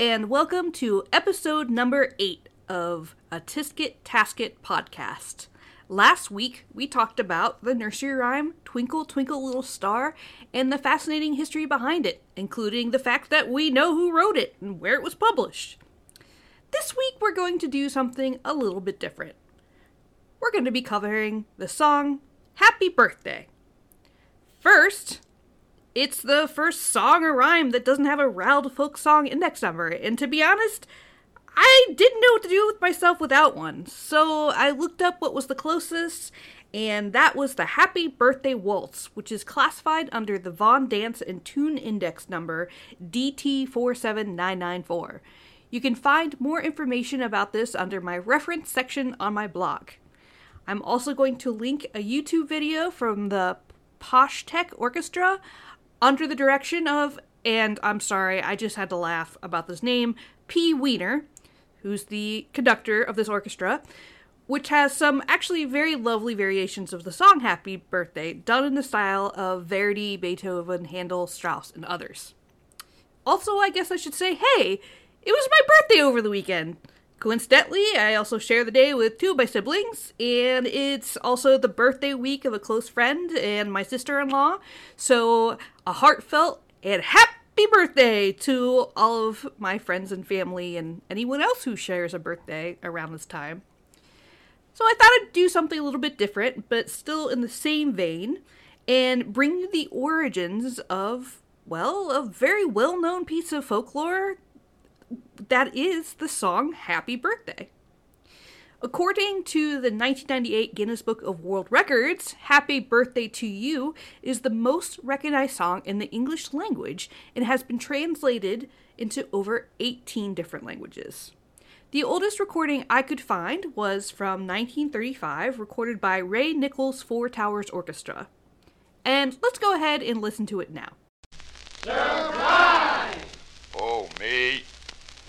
and welcome to episode number eight of a Tisket Tasket podcast. Last week, we talked about the nursery rhyme Twinkle Twinkle Little Star and the fascinating history behind it, including the fact that we know who wrote it and where it was published. This week, we're going to do something a little bit different. We're going to be covering the song Happy Birthday. First, it's the first song or rhyme that doesn't have a Roud folk song index number, and to be honest, I didn't know what to do with myself without one. So I looked up what was the closest, and that was the Happy Birthday Waltz, which is classified under the Von Dance and Tune Index number DT47994. You can find more information about this under my reference section on my blog. I'm also going to link a YouTube video from the Posh Tech Orchestra under the direction of, and I'm sorry, I just had to laugh about this name, P. Weiner, who's the conductor of this orchestra, which has some actually very lovely variations of the song Happy Birthday, done in the style of Verdi, Beethoven, Handel, Strauss, and others. Also, I guess I should say, hey, it was my birthday over the weekend. Coincidentally, I also share the day with two of my siblings, and it's also the birthday week of a close friend and my sister in law. So, a heartfelt and happy birthday to all of my friends and family and anyone else who shares a birthday around this time. So, I thought I'd do something a little bit different, but still in the same vein, and bring you the origins of, well, a very well known piece of folklore that is the song Happy Birthday. According to the 1998 Guinness Book of World Records, Happy Birthday to You is the most recognized song in the English language and has been translated into over 18 different languages. The oldest recording I could find was from 1935, recorded by Ray Nichols Four Towers Orchestra. And let's go ahead and listen to it now. Surprise! Oh, me.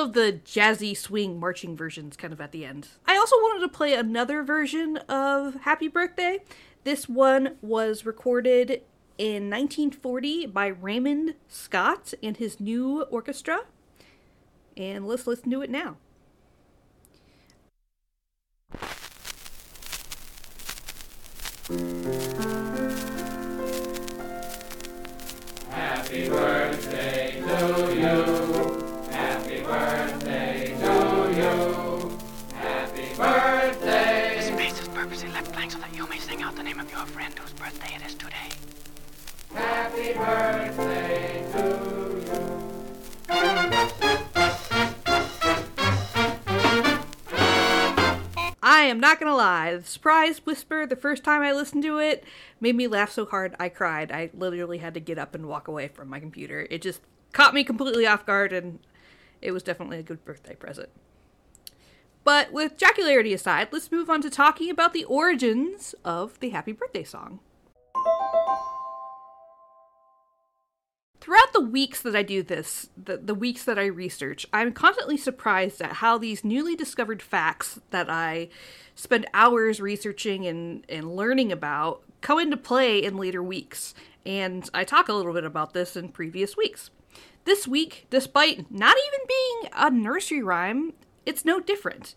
Love the jazzy swing marching versions kind of at the end. I also wanted to play another version of Happy Birthday. This one was recorded in 1940 by Raymond Scott and his new orchestra. And let's listen to it now. Surprise whisper the first time I listened to it made me laugh so hard I cried. I literally had to get up and walk away from my computer. It just caught me completely off guard, and it was definitely a good birthday present. But with jocularity aside, let's move on to talking about the origins of the Happy Birthday song. Throughout the weeks that I do this, the, the weeks that I research, I'm constantly surprised at how these newly discovered facts that I spend hours researching and, and learning about come into play in later weeks. And I talk a little bit about this in previous weeks. This week, despite not even being a nursery rhyme, it's no different.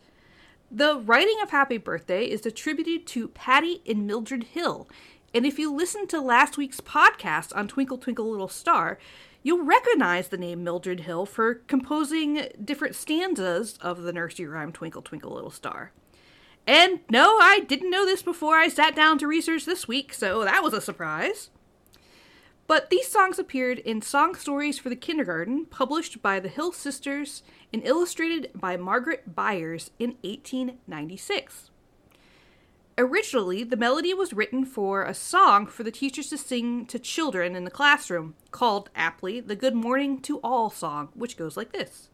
The writing of Happy Birthday is attributed to Patty and Mildred Hill. And if you listen to last week's podcast on Twinkle Twinkle Little Star, you'll recognize the name Mildred Hill for composing different stanzas of the nursery rhyme Twinkle Twinkle Little Star. And no, I didn't know this before I sat down to research this week, so that was a surprise. But these songs appeared in Song Stories for the Kindergarten, published by the Hill Sisters and illustrated by Margaret Byers in 1896. Originally, the melody was written for a song for the teachers to sing to children in the classroom, called aptly the Good Morning to All song, which goes like this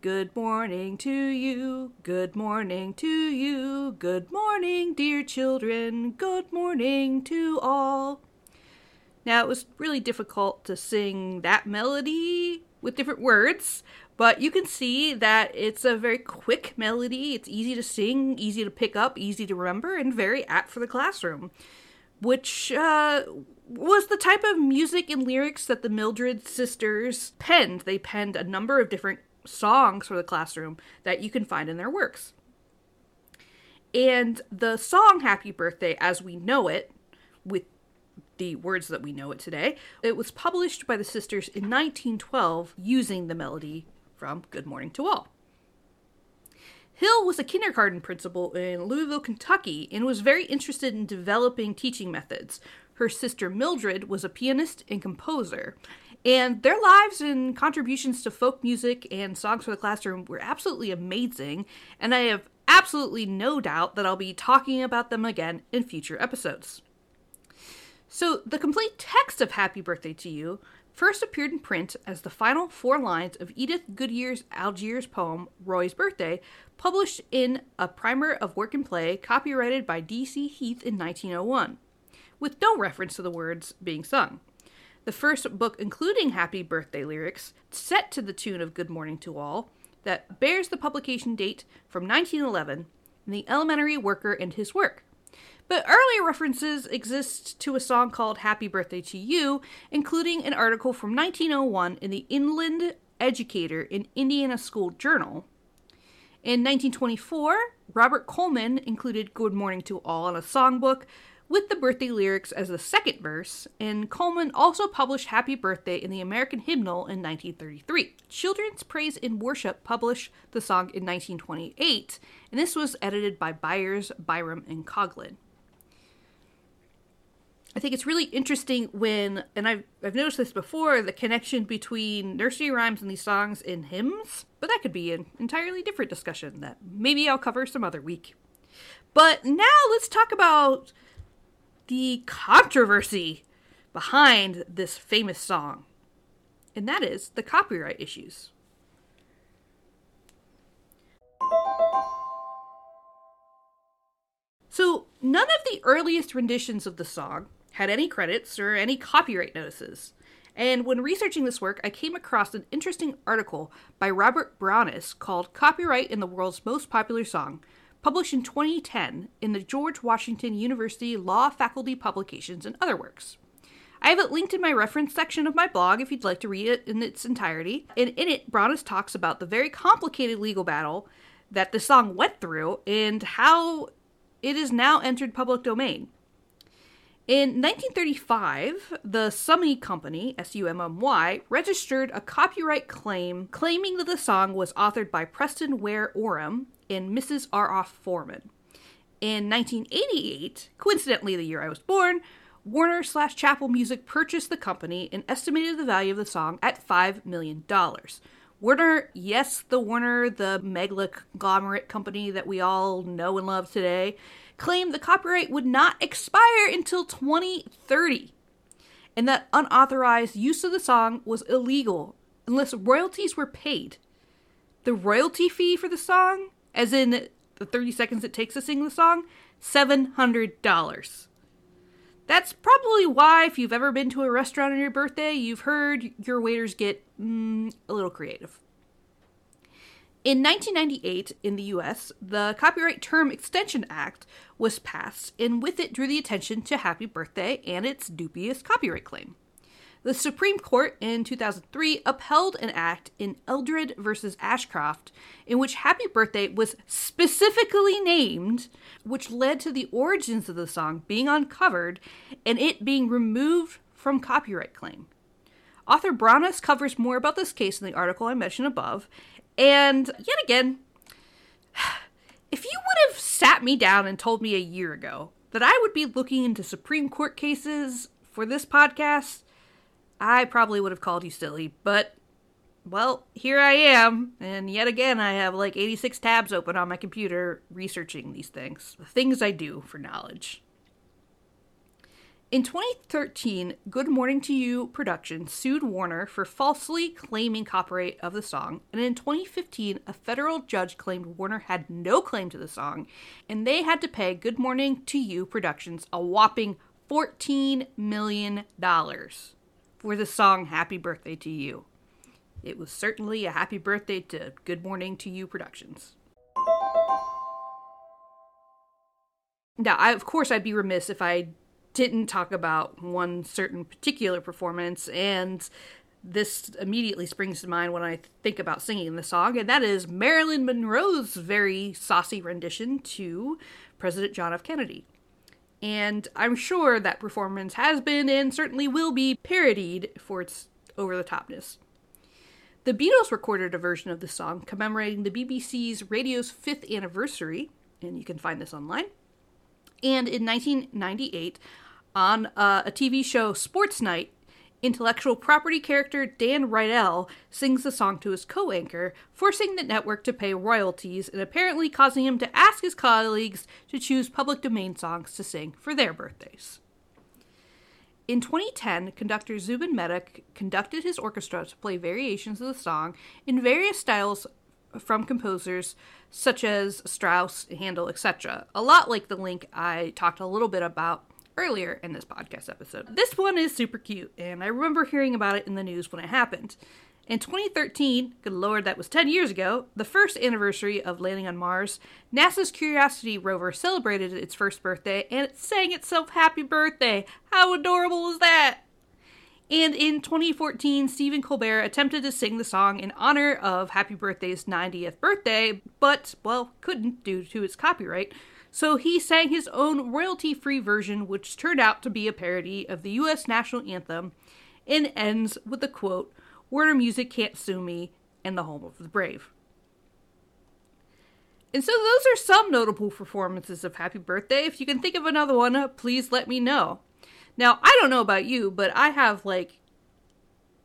Good morning to you, good morning to you, good morning, dear children, good morning to all. Now, it was really difficult to sing that melody with different words, but you can see that it's a very quick melody. It's easy to sing, easy to pick up, easy to remember, and very apt for the classroom, which uh, was the type of music and lyrics that the Mildred sisters penned. They penned a number of different songs for the classroom that you can find in their works. And the song Happy Birthday as we know it, with the words that we know it today, it was published by the sisters in 1912 using the melody from Good Morning to All. Hill was a kindergarten principal in Louisville, Kentucky, and was very interested in developing teaching methods. Her sister Mildred was a pianist and composer, and their lives and contributions to folk music and songs for the classroom were absolutely amazing, and I have absolutely no doubt that I'll be talking about them again in future episodes. So, the complete text of Happy Birthday to You first appeared in print as the final four lines of Edith Goodyear Alger's poem, Roy's Birthday, published in a primer of work and play copyrighted by D.C. Heath in 1901, with no reference to the words being sung. The first book including Happy Birthday lyrics, set to the tune of Good Morning to All, that bears the publication date from 1911 in The Elementary Worker and His Work. But earlier references exist to a song called Happy Birthday to You, including an article from 1901 in the Inland Educator in Indiana School Journal. In 1924, Robert Coleman included Good Morning to All in a songbook with the birthday lyrics as the second verse, and Coleman also published Happy Birthday in the American Hymnal in 1933. Children's Praise in Worship published the song in 1928, and this was edited by Byers, Byrum, and Koglin. I think it's really interesting when, and I've, I've noticed this before, the connection between nursery rhymes and these songs in hymns, but that could be an entirely different discussion that maybe I'll cover some other week. But now let's talk about the controversy behind this famous song, and that is the copyright issues. So, none of the earliest renditions of the song had any credits or any copyright notices. And when researching this work, I came across an interesting article by Robert Brauneis called Copyright in the World's Most Popular Song, published in 2010 in the George Washington University Law Faculty Publications and Other Works. I have it linked in my reference section of my blog if you'd like to read it in its entirety. And in it, Brauneis talks about the very complicated legal battle that the song went through and how it is now entered public domain. In 1935, the Summy Company, S U M M Y, registered a copyright claim claiming that the song was authored by Preston Ware Orem and Mrs. R. Off Forman. In 1988, coincidentally the year I was born, Warner slash Chappell Music purchased the company and estimated the value of the song at $5 million. Warner, yes, the Warner, the mega conglomerate company that we all know and love today, claimed the copyright would not expire until 2030, and that unauthorized use of the song was illegal unless royalties were paid. The royalty fee for the song, as in the 30 seconds it takes to sing the song, $700. That's probably why, if you've ever been to a restaurant on your birthday, you've heard your waiters get mm, a little creative. In 1998, in the US, the Copyright Term Extension Act was passed, and with it drew the attention to Happy Birthday and its dubious copyright claim. The Supreme Court in 2003 upheld an act in Eldred versus Ashcroft in which Happy Birthday was specifically named, which led to the origins of the song being uncovered and it being removed from copyright claim. Author Brauneis covers more about this case in the article I mentioned above, and yet again, if you would have sat me down and told me a year ago that I would be looking into Supreme Court cases for this podcast, I probably would have called you silly. But, well, here I am, and yet again, I have like 86 tabs open on my computer researching these things. The things I do for knowledge. In 2013, Good Morning to You Productions sued Warner for falsely claiming copyright of the song, and in 2015, a federal judge claimed Warner had no claim to the song, and they had to pay Good Morning to You Productions a whopping $14 million for the song Happy Birthday to You. It was certainly a happy birthday to Good Morning to You Productions. Now, I, of course, I'd be remiss if I didn't talk about one certain particular performance, and this immediately springs to mind when I think about singing the song, and that is Marilyn Monroe's very saucy rendition to President John F. Kennedy. And I'm sure that performance has been and certainly will be parodied for its over the topness. The Beatles recorded a version of the song commemorating the BBC's radio's fifth anniversary, and you can find this online. And in 1998, on uh, a TV show, Sports Night, intellectual property character Dan Rydell sings the song to his co anchor, forcing the network to pay royalties and apparently causing him to ask his colleagues to choose public domain songs to sing for their birthdays. In 2010, conductor Zubin Mehta conducted his orchestra to play variations of the song in various styles from composers such as Strauss, Handel, etc. A lot like the link I talked a little bit about earlier in this podcast episode. This one is super cute, and I remember hearing about it in the news when it happened. In 2013, good lord, that was 10 years ago, the first anniversary of landing on Mars, NASA's Curiosity rover celebrated its first birthday and it sang itself happy birthday. How adorable is that? And in 2014, Stephen Colbert attempted to sing the song in honor of Happy Birthday's 90th birthday, but, well, couldn't due to its copyright. So he sang his own royalty free version, which turned out to be a parody of the US national anthem and ends with the quote Warner Music can't sue me and the home of the brave. And so those are some notable performances of Happy Birthday. If you can think of another one, please let me know. Now, I don't know about you, but I have like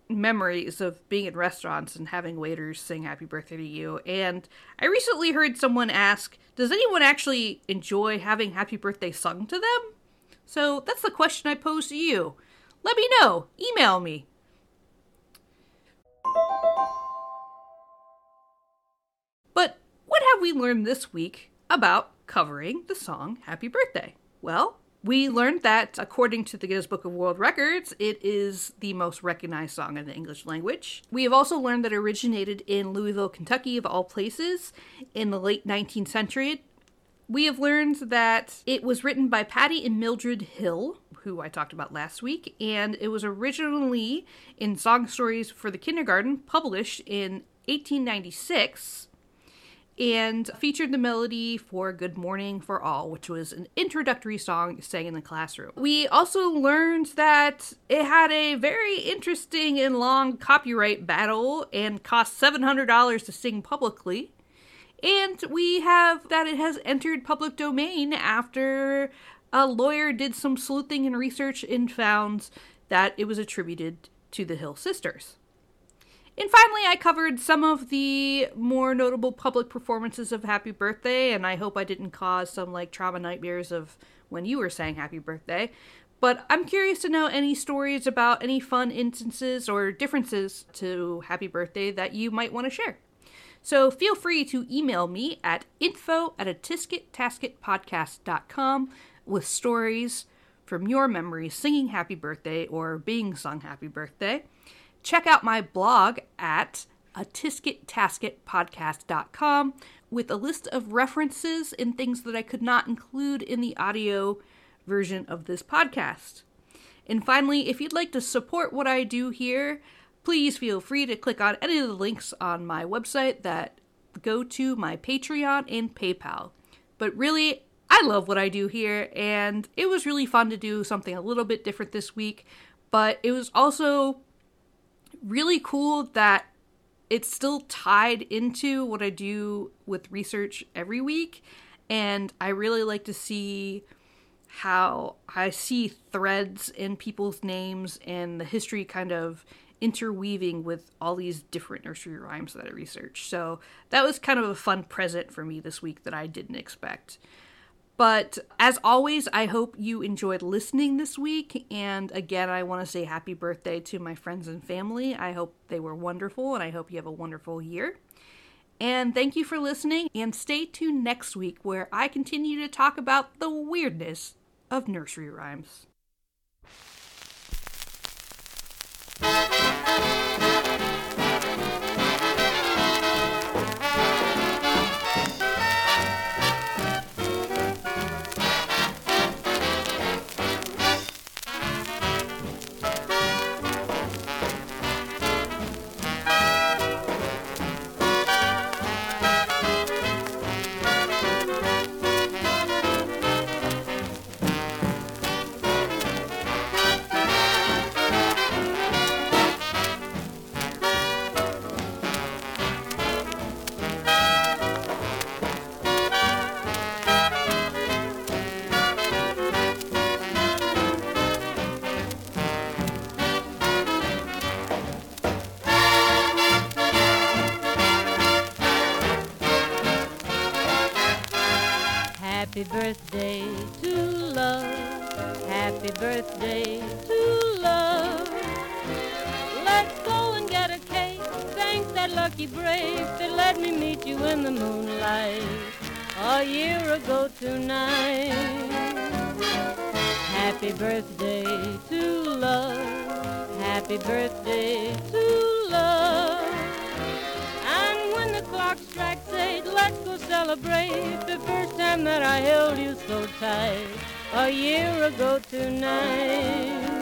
memories of being in restaurants and having waiters sing happy birthday to you. And I recently heard someone ask, does anyone actually enjoy having happy birthday sung to them? So that's the question I pose to you. Let me know. Email me. But what have we learned this week about covering the song Happy Birthday? Well, We learned that, according to the Guinness Book of World Records, it is the most recognized song in the English language. We have also learned that it originated in Louisville, Kentucky, of all places, in the late 19th century. We have learned that it was written by Patty and Mildred Hill, who I talked about last week, and it was originally in Song Stories for the Kindergarten, published in 1896 and featured the melody for Good Morning for All, which was an introductory song sang in the classroom. We also learned that it had a very interesting and long copyright battle and cost $700 to sing publicly. And we have that it has entered public domain after a lawyer did some sleuthing and research and found that it was attributed to the Hill sisters. And finally, I covered some of the more notable public performances of Happy Birthday, and I hope I didn't cause some like trauma nightmares of when you were saying Happy Birthday. But I'm curious to know any stories about any fun instances or differences to Happy Birthday that you might want to share. So feel free to email me at info at a tiskettasketpodcast.com with stories from your memories singing Happy Birthday or being sung Happy Birthday. Check out my blog at a with a list of references and things that I could not include in the audio version of this podcast. And finally, if you'd like to support what I do here, please feel free to click on any of the links on my website that go to my Patreon and PayPal. But really, I love what I do here, and it was really fun to do something a little bit different this week, but it was also really cool that it's still tied into what I do with research every week. And I really like to see how I see threads in people's names and the history kind of interweaving with all these different nursery rhymes that I research. So that was kind of a fun present for me this week that I didn't expect. But as always, I hope you enjoyed listening this week. And again, I want to say happy birthday to my friends and family. I hope they were wonderful, and I hope you have a wonderful year. And thank you for listening, and stay tuned next week where I continue to talk about the weirdness of nursery rhymes. Happy birthday to love. Happy birthday to love. Let's go and get a cake. Thanks that lucky break that let me meet you in the moonlight a year ago tonight. Happy birthday to love. Happy birthday to love. And when the clock strikes let's go celebrate the first time that I held you so tight a year ago tonight.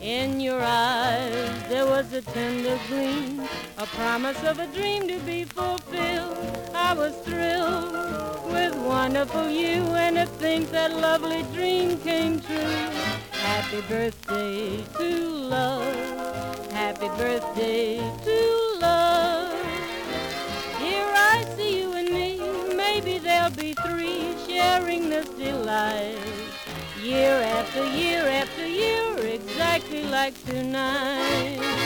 In your eyes there was a tender gleam, a promise of a dream to be fulfilled. I was thrilled with wonderful you, and to think that lovely dream came true. Happy birthday to love. Happy birthday to sharing this delight. Year after year after year, exactly like tonight.